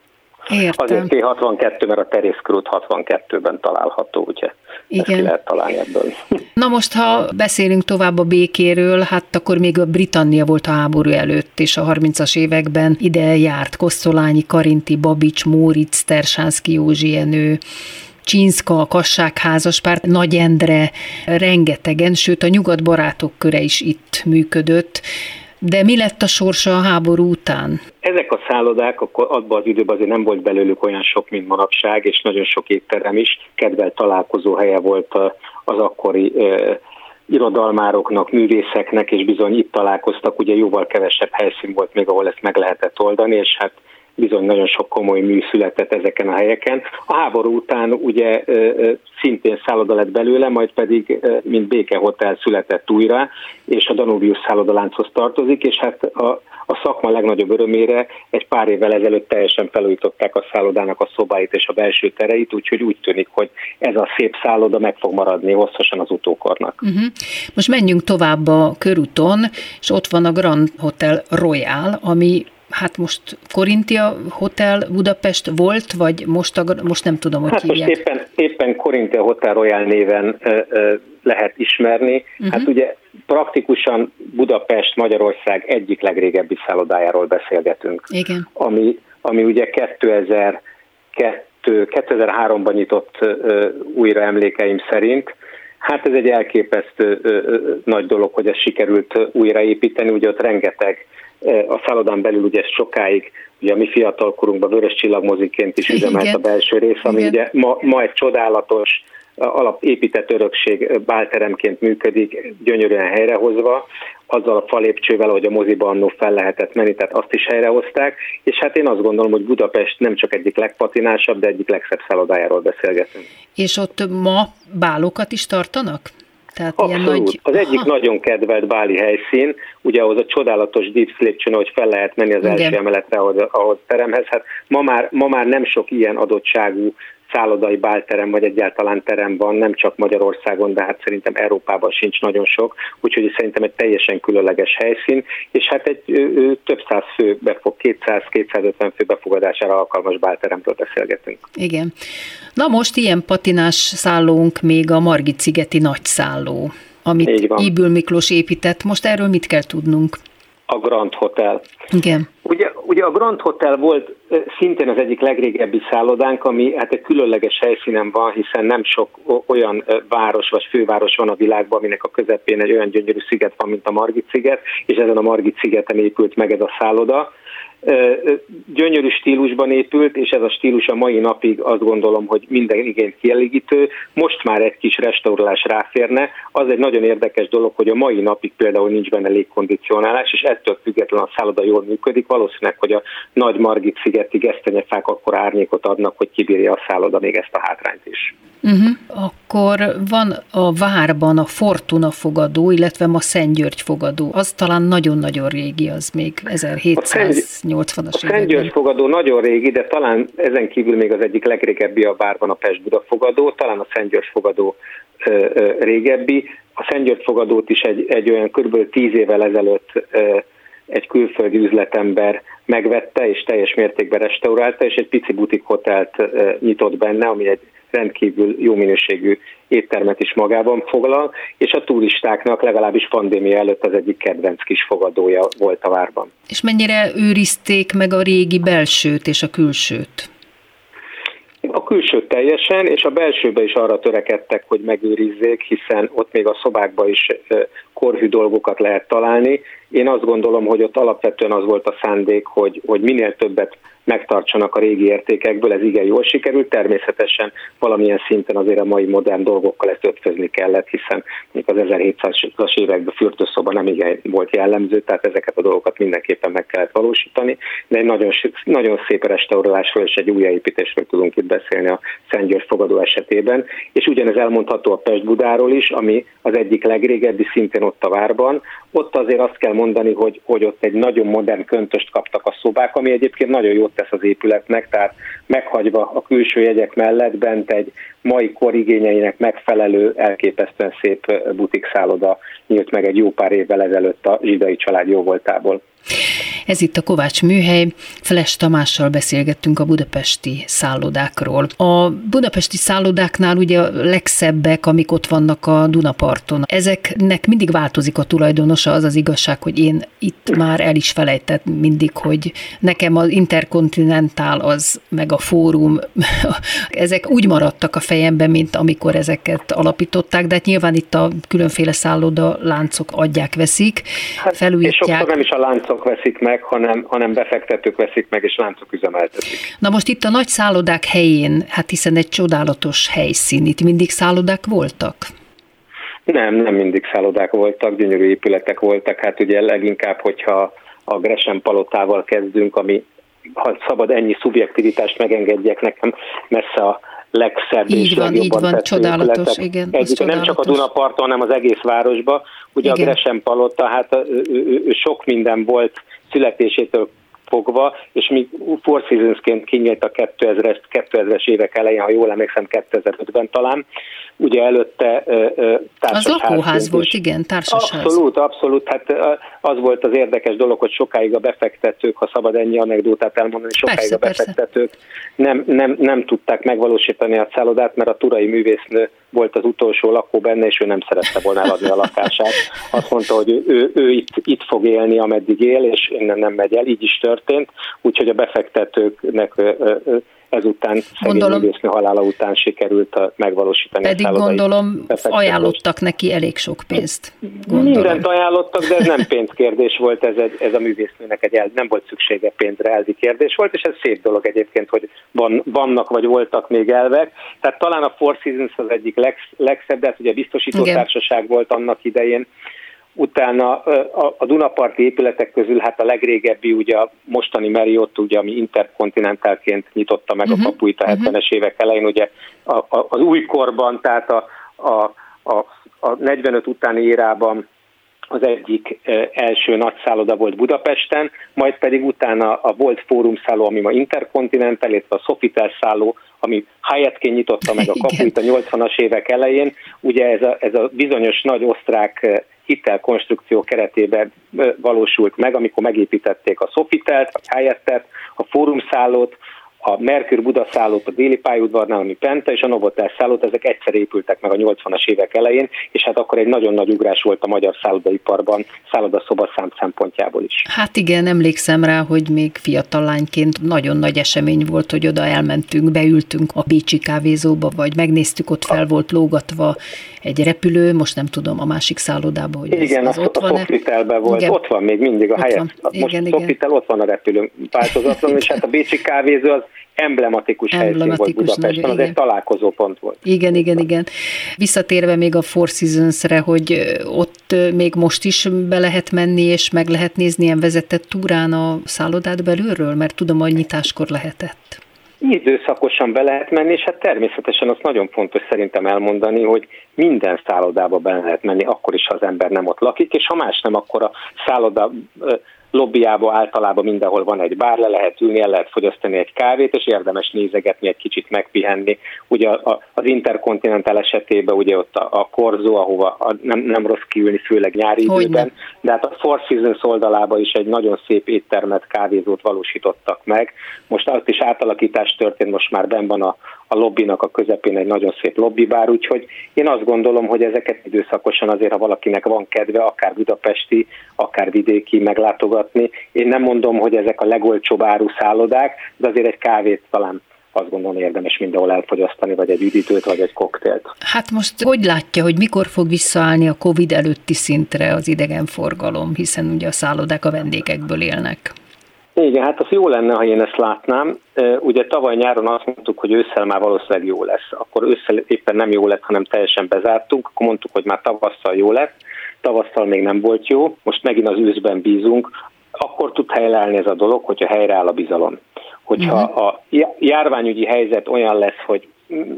Speaker 2: Értem.
Speaker 6: Azért T62, mert a Terészkörút 62-ben található, ugye? Igen. Ezt lehet találni ebből.
Speaker 2: Na most, ha beszélünk tovább a békéről, hát akkor még a Britannia volt a háború előtt, és a 30-as években ide járt Kosztolányi, Karinti, Babics, Móric, Tersánszki, Józsi Jenő, Csinszka, a Kassák házaspárt, Nagy Endre, rengetegen, sőt a nyugat barátok köre is itt működött. De mi lett a sorsa a háború után?
Speaker 6: Ezek a szállodák akkor abban az időben azért nem volt belőlük olyan sok, mint manapság, és nagyon sok étterem is kedvelt találkozó helye volt az akkori irodalmároknak, művészeknek, és bizony itt találkoztak, ugye jóval kevesebb helyszín volt még, ahol ezt meg lehetett oldani, és hát bizony nagyon sok komoly mű született ezeken a helyeken. A háború után ugye szintén szálloda lett belőle, majd pedig mint békehotel született újra, és a Danubius szállodalánchoz tartozik, és hát a, a szakma legnagyobb örömére egy pár évvel ezelőtt teljesen felújították a szállodának a szobáit és a belső tereit, úgyhogy úgy tűnik, hogy ez a szép szálloda meg fog maradni hosszasan az utókornak.
Speaker 2: Uh-huh. Most menjünk tovább a körúton, és ott van a Grand Hotel Royal, ami hát most Korintia Hotel Budapest volt, vagy most, a, most nem tudom, hogy
Speaker 6: hát hívják. Most éppen, éppen Korintia Hotel Royal néven ö, ö, lehet ismerni. Uh-huh. Hát ugye praktikusan Budapest, Magyarország egyik legrégebbi szállodájáról beszélgetünk.
Speaker 2: Igen.
Speaker 6: Ami, ami ugye 2002, 2003-ban nyitott ö, újra emlékeim szerint, Hát ez egy elképesztő nagy dolog, hogy ezt sikerült újraépíteni, ugye ott rengeteg a szállodán belül ugye sokáig, ugye a mi fiatalkorunkban Vörös Csillagmoziként is üzemelt a belső rész, ami Igen. ugye ma, ma egy csodálatos, alapépített örökség bálteremként működik, gyönyörűen helyrehozva, azzal a falépcsővel, hogy a moziba annó fel lehetett menni, tehát azt is helyrehozták, és hát én azt gondolom, hogy Budapest nem csak egyik legpatinásabb, de egyik legszebb szállodájáról beszélgetünk.
Speaker 2: És ott ma bálokat is tartanak?
Speaker 6: Tehát Abszolút. Ilyen nagy... Az egyik Aha. nagyon kedvelt báli helyszín, ugye ahhoz a csodálatos deep lépcsőn, hogy fel lehet menni az első Igen. emeletre, ahhoz, ahhoz teremhez. Hát ma már, ma már nem sok ilyen adottságú szállodai bálterem, vagy egyáltalán terem van, nem csak Magyarországon, de hát szerintem Európában sincs nagyon sok, úgyhogy szerintem egy teljesen különleges helyszín, és hát egy ő, több száz fő, befog, 200-250 fő befogadására alkalmas bálteremről beszélgetünk.
Speaker 2: Igen. Na most ilyen patinás szállónk még a Margit-szigeti nagyszálló, amit Ibül Miklós épített. Most erről mit kell tudnunk?
Speaker 6: a Grand Hotel.
Speaker 2: Igen.
Speaker 6: Ugye, ugye a Grand Hotel volt szintén az egyik legrégebbi szállodánk, ami hát egy különleges helyszínen van, hiszen nem sok olyan város vagy főváros van a világban, aminek a közepén egy olyan gyönyörű sziget van, mint a Margit sziget, és ezen a Margit szigeten épült meg ez a szálloda gyönyörű stílusban épült, és ez a stílus a mai napig azt gondolom, hogy minden igényt kielégítő. Most már egy kis restaurálás ráférne. Az egy nagyon érdekes dolog, hogy a mai napig például nincs benne légkondicionálás, és ettől függetlenül a szálloda jól működik. Valószínűleg, hogy a Nagy Margit szigeti gesztenyefák akkor árnyékot adnak, hogy kibírja a szálloda még ezt a hátrányt is.
Speaker 2: Uh-huh. Akkor van a várban a Fortuna fogadó, illetve ma Szent György fogadó. Az talán nagyon-nagyon régi, az még 1780-as
Speaker 6: években. A Szent fogadó nagyon régi, de talán ezen kívül még az egyik legrégebbi a várban a Pest-Buda fogadó, talán a Szent fogadó ö, ö, régebbi. A Szent fogadót is egy, egy olyan kb. 10 évvel ezelőtt ö, egy külföldi üzletember megvette és teljes mértékben restaurálta, és egy pici butik hotelt nyitott benne, ami egy rendkívül jó minőségű éttermet is magában foglal, és a turistáknak legalábbis pandémia előtt az egyik kedvenc kis fogadója volt a várban.
Speaker 2: És mennyire őrizték meg a régi belsőt és a külsőt?
Speaker 6: A külső teljesen, és a belsőbe is arra törekedtek, hogy megőrizzék, hiszen ott még a szobákban is korhű dolgokat lehet találni. Én azt gondolom, hogy ott alapvetően az volt a szándék, hogy, hogy minél többet megtartsanak a régi értékekből, ez igen jól sikerült, természetesen valamilyen szinten azért a mai modern dolgokkal ezt ötvözni kellett, hiszen még az 1700-as években fürdőszoba nem igen volt jellemző, tehát ezeket a dolgokat mindenképpen meg kellett valósítani, de egy nagyon, nagyon szép restaurálásról és egy újjáépítésről tudunk itt beszélni a Szent György fogadó esetében, és ugyanez elmondható a Pest Budáról is, ami az egyik legrégebbi szintén ott a várban, ott azért azt kell mondani, hogy, hogy ott egy nagyon modern köntöst kaptak a szobák, ami egyébként nagyon jót tesz az épületnek, tehát meghagyva a külső jegyek mellett bent egy mai kor igényeinek megfelelő, elképesztően szép butik-szálloda nyílt meg egy jó pár évvel ezelőtt a zsidai család jóvoltából.
Speaker 2: Ez itt a Kovács műhely. Feles Tamással beszélgettünk a budapesti szállodákról. A budapesti szállodáknál ugye a legszebbek, amik ott vannak a Dunaparton. Ezeknek mindig változik a tulajdonosa, az az igazság, hogy én itt már el is felejtett mindig, hogy nekem az Interkontinentál az, meg a fórum, ezek úgy maradtak a fejemben, mint amikor ezeket alapították, de hát nyilván itt a különféle szálloda láncok adják, veszik, hát, felújítják. És
Speaker 6: sokszor nem is a láncok veszik meg, hanem, hanem befektetők veszik meg, és láncok üzemeltetik.
Speaker 2: Na most itt a nagy szállodák helyén, hát hiszen egy csodálatos helyszín, itt mindig szállodák voltak?
Speaker 6: Nem, nem mindig szállodák voltak, gyönyörű épületek voltak, hát ugye leginkább, hogyha a Gresham palotával kezdünk, ami ha szabad ennyi szubjektivitást megengedjek nekem, messze a legszebb
Speaker 2: így
Speaker 6: és
Speaker 2: van,
Speaker 6: legjobban
Speaker 2: így van, csodálatos, igen.
Speaker 6: Egy, csodálatos. Nem csak a Dunaparton, hanem az egész városba. Ugye igen. a Gresham Palota, hát sok minden volt születésétől fogva, és mi Four Seasons-ként kinyílt a 2000-es, 2000-es évek elején, ha jól emlékszem, 2005-ben talán, ugye előtte
Speaker 2: társasház. Az lakóház volt, igen, társasház.
Speaker 6: Abszolút, abszolút. Hát az volt az érdekes dolog, hogy sokáig a befektetők, ha szabad ennyi anekdótát elmondani, sokáig persze, a befektetők nem, nem, nem tudták megvalósítani a szállodát, mert a turai művésznő volt az utolsó lakó benne, és ő nem szerette volna eladni a lakását. Azt mondta, hogy ő, ő, ő itt, itt fog élni, ameddig él, és innen nem megy el, így is történt. Úgyhogy a befektetőknek ezután szegény művésznő halála után sikerült megvalósítani
Speaker 2: Pedig
Speaker 6: a
Speaker 2: gondolom ajánlottak neki elég sok pénzt.
Speaker 6: Gondolom. Mindent ajánlottak, de ez nem pénzkérdés volt, ez, egy, ez a művésznőnek egy el, nem volt szüksége pénzre, elvi kérdés volt, és ez szép dolog egyébként, hogy van, vannak vagy voltak még elvek. Tehát talán a Four Seasons az egyik leg, legszebb, de hát ugye biztosító Igen. társaság volt annak idején, utána a Dunaparti épületek közül hát a legrégebbi ugye a mostani Marriott, ugye, ami interkontinentálként nyitotta meg uh-huh. a mhm. kapuit a 70-es mhm. évek elején, ugye a, a, az újkorban, tehát a, a, a, a 45 utáni érában az egyik első nagy szálloda volt Budapesten, majd pedig utána a volt fórumszálló, ami ma Intercontinental, illetve a Sofitel szálló, ami Hyattként nyitotta meg a kapuit a 80-as évek elején. Ugye ez a, ez a bizonyos nagy osztrák hitelkonstrukció keretében valósult meg, amikor megépítették a Sofitelt, a Hyattet, a fórumszállót, a Merkur Buda szállót a déli pályaudvarnál, ami Penta, és a Novotel szállót, ezek egyszer épültek meg a 80-as évek elején, és hát akkor egy nagyon nagy ugrás volt a magyar szállodaiparban, szállodaszobaszám szempontjából is.
Speaker 2: Hát igen, emlékszem rá, hogy még fiatal lányként nagyon nagy esemény volt, hogy oda elmentünk, beültünk a Bécsi kávézóba, vagy megnéztük, ott fel volt lógatva egy repülő, most nem tudom a másik szállodába, hogy
Speaker 6: igen, ez, ez ott van Sofitelben volt, igen. ott van még mindig a helyet. Most igen, Sofitel, ott van a repülő változatlan, és hát a Bécsi kávézó az emblematikus, emblematikus helyszín volt Budapesten, az egy találkozópont volt.
Speaker 2: Igen, igen, igen. Visszatérve még a Four Seasons-re, hogy ott még most is be lehet menni, és meg lehet nézni ilyen vezetett túrán a szállodát belülről, mert tudom, hogy nyitáskor lehetett.
Speaker 6: Időszakosan be lehet menni, és hát természetesen az nagyon fontos szerintem elmondani, hogy minden szállodába be lehet menni, akkor is, ha az ember nem ott lakik, és ha más nem, akkor a szálloda lobbyába általában mindenhol van egy bár, le lehet ülni, el lehet fogyasztani egy kávét, és érdemes nézegetni, egy kicsit megpihenni. Ugye az Intercontinental esetében ugye ott a, a korzó, ahova a, nem, nem rossz kiülni, főleg nyári Hogyne. időben, de hát a Four Seasons oldalába is egy nagyon szép éttermet, kávézót valósítottak meg. Most ott is átalakítás történt, most már benn van a, a lobbynak a közepén egy nagyon szép lobbibár, úgyhogy én azt gondolom, hogy ezeket időszakosan azért, ha valakinek van kedve, akár budapesti, akár vidéki meglátogatni. Én nem mondom, hogy ezek a legolcsóbb áru szállodák, de azért egy kávét talán azt gondolom érdemes mindenhol elfogyasztani, vagy egy üdítőt, vagy egy koktélt.
Speaker 2: Hát most hogy látja, hogy mikor fog visszaállni a Covid előtti szintre az idegenforgalom, hiszen ugye a szállodák a vendégekből élnek?
Speaker 6: Igen, hát az jó lenne, ha én ezt látnám. Ugye tavaly nyáron azt mondtuk, hogy ősszel már valószínűleg jó lesz. Akkor ősszel éppen nem jó lett, hanem teljesen bezártunk. Akkor mondtuk, hogy már tavasszal jó lett. Tavasszal még nem volt jó. Most megint az őszben bízunk. Akkor tud helyreállni ez a dolog, hogyha helyreáll a bizalom. Hogyha uh-huh. a járványügyi helyzet olyan lesz, hogy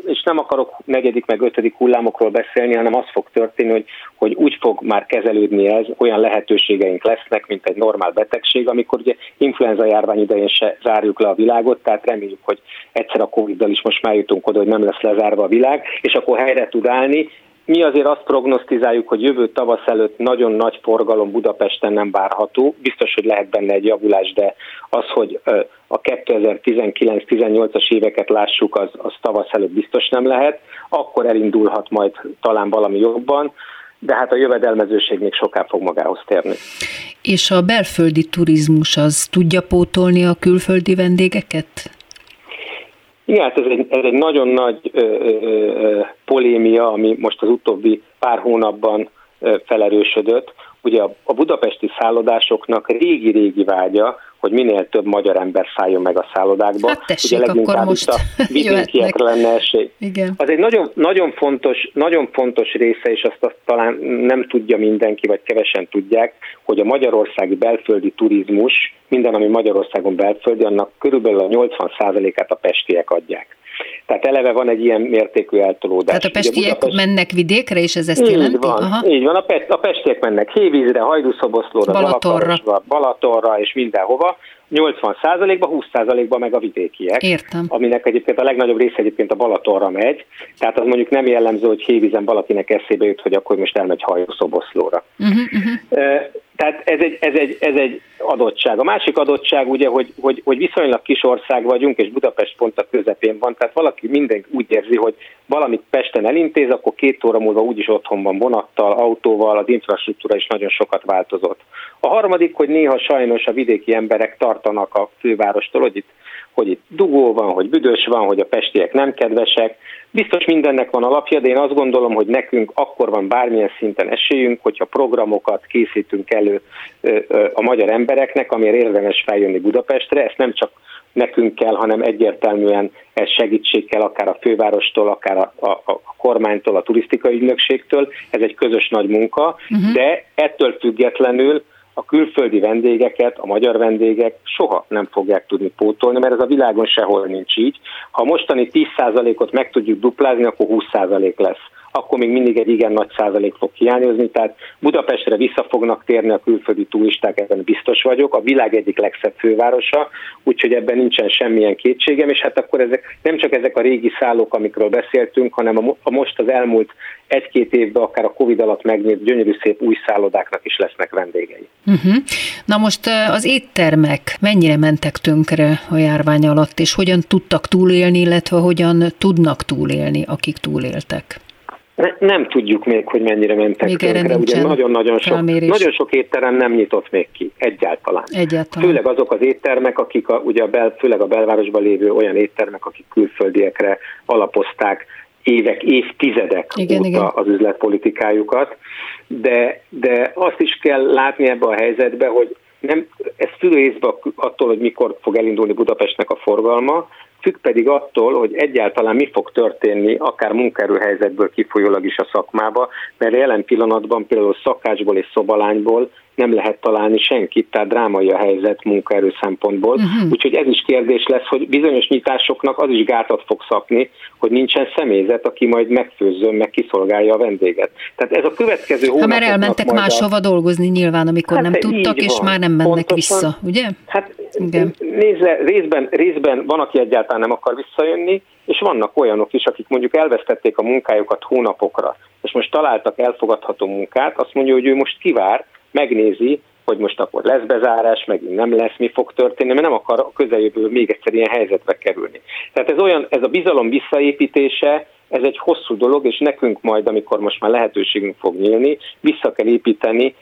Speaker 6: és nem akarok negyedik meg ötödik hullámokról beszélni, hanem az fog történni, hogy, hogy úgy fog már kezelődni ez, olyan lehetőségeink lesznek, mint egy normál betegség, amikor ugye influenza járvány idején se zárjuk le a világot, tehát reméljük, hogy egyszer a Covid-dal is most már jutunk oda, hogy nem lesz lezárva a világ, és akkor helyre tud állni, mi azért azt prognosztizáljuk, hogy jövő tavasz előtt nagyon nagy forgalom Budapesten nem várható. Biztos, hogy lehet benne egy javulás, de az, hogy a 2019-18-as éveket lássuk, az, az tavasz előtt biztos nem lehet. Akkor elindulhat majd talán valami jobban de hát a jövedelmezőség még soká fog magához térni.
Speaker 2: És a belföldi turizmus az tudja pótolni a külföldi vendégeket?
Speaker 6: Igen, hát ez egy, ez egy nagyon nagy ö, ö, polémia, ami most az utóbbi pár hónapban felerősödött. Ugye a, a budapesti szállodásoknak régi-régi vágya, hogy minél több magyar ember szálljon meg a szállodákba.
Speaker 2: Hát tessék, Ugye leginkább most a
Speaker 6: vidékiekre lenne esély. Igen. Az egy nagyon, nagyon, fontos, nagyon fontos része, és azt, azt talán nem tudja mindenki, vagy kevesen tudják, hogy a magyarországi belföldi turizmus, minden, ami Magyarországon belföldi, annak körülbelül a 80%-át a pestiek adják. Tehát eleve van egy ilyen mértékű eltolódás.
Speaker 2: Tehát a pestiek Budapest... mennek vidékre, és ez ezt így jelenti?
Speaker 6: Van, Aha. Így van, a, pest, a pestiek mennek Hévízre, Hajdúszoboszlóra, Balatonra. Balatonra és mindenhova, 80%-ba, 20%-ba meg a vidékiek.
Speaker 2: Értem.
Speaker 6: Aminek egyébként a legnagyobb része egyébként a Balatonra megy. Tehát az mondjuk nem jellemző, hogy Hévízen valakinek eszébe jut, hogy akkor most elmegy hajószoboszlóra. Uh-huh, uh-huh. Tehát ez egy, ez, egy, ez egy adottság. A másik adottság ugye, hogy, hogy, hogy viszonylag kis ország vagyunk, és Budapest pont a közepén van, tehát valaki minden úgy érzi, hogy valamit Pesten elintéz, akkor két óra múlva úgyis otthon van vonattal, autóval, az infrastruktúra is nagyon sokat változott. A harmadik, hogy néha sajnos a vidéki emberek tartanak a fővárostól, hogy itt hogy itt dugó van, hogy büdös van, hogy a pestiek nem kedvesek. Biztos mindennek van alapja, de én azt gondolom, hogy nekünk akkor van bármilyen szinten esélyünk, hogyha programokat készítünk elő a magyar embereknek, amiért érdemes feljönni Budapestre. Ezt nem csak nekünk kell, hanem egyértelműen ez segítség kell akár a fővárostól, akár a, a, a kormánytól, a turisztikai ügynökségtől. Ez egy közös nagy munka, uh-huh. de ettől függetlenül a külföldi vendégeket, a magyar vendégek soha nem fogják tudni pótolni, mert ez a világon sehol nincs így. Ha mostani 10%-ot meg tudjuk duplázni, akkor 20% lesz akkor még mindig egy igen nagy százalék fog hiányozni, tehát Budapestre vissza fognak térni a külföldi turisták, ebben biztos vagyok, a világ egyik legszebb fővárosa, úgyhogy ebben nincsen semmilyen kétségem, és hát akkor ezek nem csak ezek a régi szállók, amikről beszéltünk, hanem a, most az elmúlt egy-két évben, akár a Covid alatt megnyílt gyönyörű szép új szállodáknak is lesznek vendégei.
Speaker 2: Uh-huh. Na most az éttermek mennyire mentek tönkre a járvány alatt, és hogyan tudtak túlélni, illetve hogyan tudnak túlélni, akik túléltek?
Speaker 6: Ne, nem tudjuk még, hogy mennyire mentek még tönkre. Ugye nagyon-nagyon sok, nagyon sok étterem nem nyitott még ki, egyáltalán.
Speaker 2: egyáltalán.
Speaker 6: Főleg azok az éttermek, akik a, ugye a bel, főleg a belvárosban lévő olyan éttermek, akik külföldiekre alapozták évek, évtizedek igen, óta igen. az üzletpolitikájukat, de, de azt is kell látni ebbe a helyzetbe, hogy nem, ez függ részben attól, hogy mikor fog elindulni Budapestnek a forgalma, függ pedig attól, hogy egyáltalán mi fog történni, akár munkaerőhelyzetből kifolyólag is a szakmába, mert jelen pillanatban például szakácsból és szobalányból nem lehet találni senkit, tehát drámai a helyzet munkaerő szempontból. Uh-huh. Úgyhogy ez is kérdés lesz, hogy bizonyos nyitásoknak az is gátat fog szakni, hogy nincsen személyzet, aki majd megfőzzön, meg kiszolgálja a vendéget. Tehát ez a következő hónap.
Speaker 2: Ha már elmentek máshova a... dolgozni nyilván, amikor hát nem tudtak, és van. már nem mennek Pontosan. vissza, ugye?
Speaker 6: Hát Igen. Nézze, részben, részben van, aki egyáltalán nem akar visszajönni, és vannak olyanok is, akik mondjuk elvesztették a munkájukat hónapokra, és most találtak elfogadható munkát, azt mondja, hogy ő most kivár, megnézi, hogy most akkor lesz bezárás, megint nem lesz, mi fog történni, mert nem akar a közeljövő még egyszer ilyen helyzetbe kerülni. Tehát ez olyan, ez a bizalom visszaépítése, ez egy hosszú dolog, és nekünk majd, amikor most már lehetőségünk fog nyílni, vissza kell építeni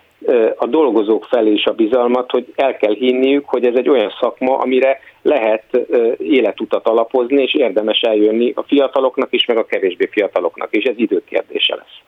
Speaker 6: a dolgozók felé is a bizalmat, hogy el kell hinniük, hogy ez egy olyan szakma, amire lehet életutat alapozni, és érdemes eljönni a fiataloknak is, meg a kevésbé fiataloknak, és ez időkérdése lesz.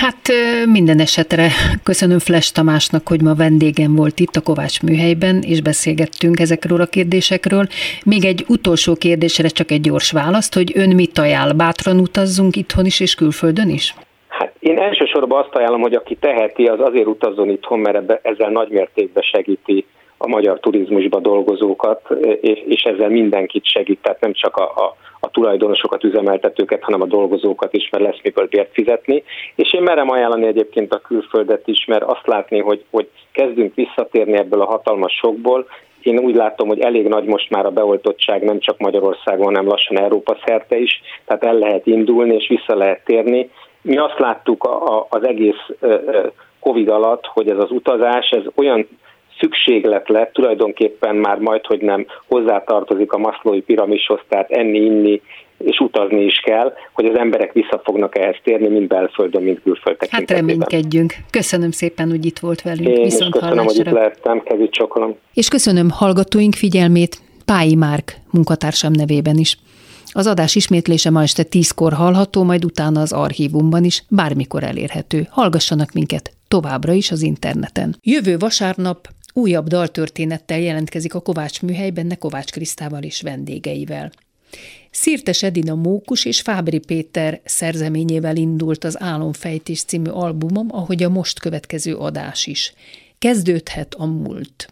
Speaker 2: Hát minden esetre köszönöm Fles Tamásnak, hogy ma vendégem volt itt a Kovács műhelyben, és beszélgettünk ezekről a kérdésekről. Még egy utolsó kérdésre csak egy gyors választ, hogy ön mit ajánl? Bátran utazzunk itthon is és külföldön is?
Speaker 6: Hát én elsősorban azt ajánlom, hogy aki teheti, az azért utazzon itthon, mert ezzel nagymértékben segíti a magyar turizmusba dolgozókat, és, és ezzel mindenkit segít, tehát nem csak a, a, a tulajdonosokat, üzemeltetőket, hanem a dolgozókat is, mert lesz miből bért fizetni. És én merem ajánlani egyébként a külföldet is, mert azt látni, hogy, hogy kezdünk visszatérni ebből a hatalmas sokból, én úgy látom, hogy elég nagy most már a beoltottság nem csak Magyarországon, hanem lassan Európa szerte is, tehát el lehet indulni és vissza lehet térni. Mi azt láttuk a, a, az egész Covid alatt, hogy ez az utazás, ez olyan szükséglet lett, tulajdonképpen már majd, hogy nem hozzátartozik a maszlói piramishoz, tehát enni, inni és utazni is kell, hogy az emberek vissza fognak ehhez térni, mind belföldön, mind külföld
Speaker 2: Hát reménykedjünk. Köszönöm szépen, hogy itt volt velünk.
Speaker 6: Én Viszont is köszönöm, hallásra. hogy itt lehettem, kezit csokolom.
Speaker 2: És köszönöm hallgatóink figyelmét Pályi Márk munkatársam nevében is. Az adás ismétlése ma este tízkor hallható, majd utána az archívumban is, bármikor elérhető. Hallgassanak minket továbbra is az interneten. Jövő vasárnap Újabb daltörténettel jelentkezik a Kovács műhelyben, ne Kovács Krisztával és vendégeivel. Szirtes Edina Mókus és Fábri Péter szerzeményével indult az Álomfejtés című albumom, ahogy a most következő adás is. Kezdődhet a múlt.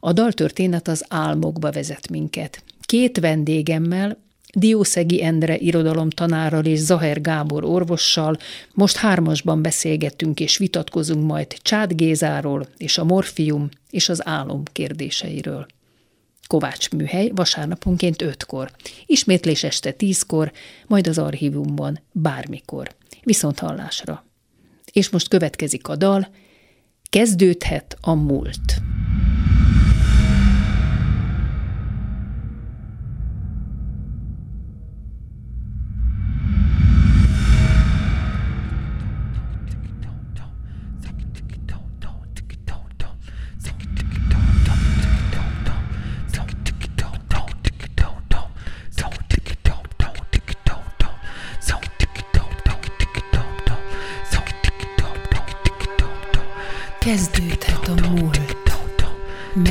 Speaker 2: A daltörténet az álmokba vezet minket. Két vendégemmel, Diószegi Endre irodalomtanárral és Zaher Gábor orvossal most hármasban beszélgetünk és vitatkozunk majd Csád Gézáról és a morfium és az álom kérdéseiről. Kovács műhely vasárnaponként ötkor, ismétlés este tízkor, majd az archívumban bármikor. Viszont hallásra. És most következik a dal, kezdődhet a múlt.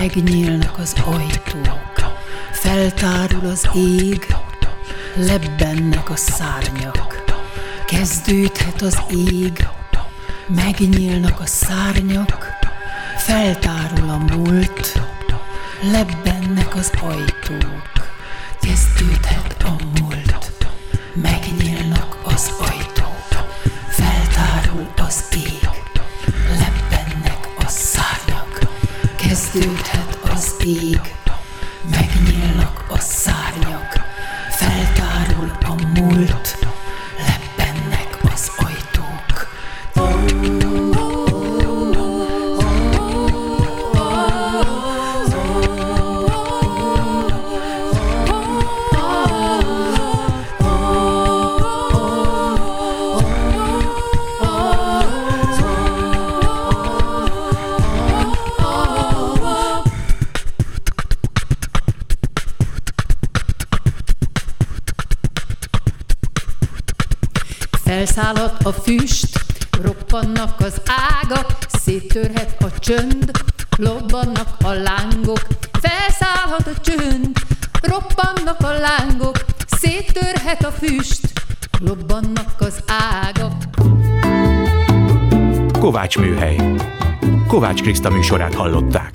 Speaker 2: Megnyílnak az ajtók, feltárul az ég, lebbennek a szárnyak. Kezdődhet az ég, megnyílnak a szárnyak, feltárul a múlt, lebbennek az ajtók. Kezdődhet a múlt, megnyílnak
Speaker 1: Kriszta műsorát hallották.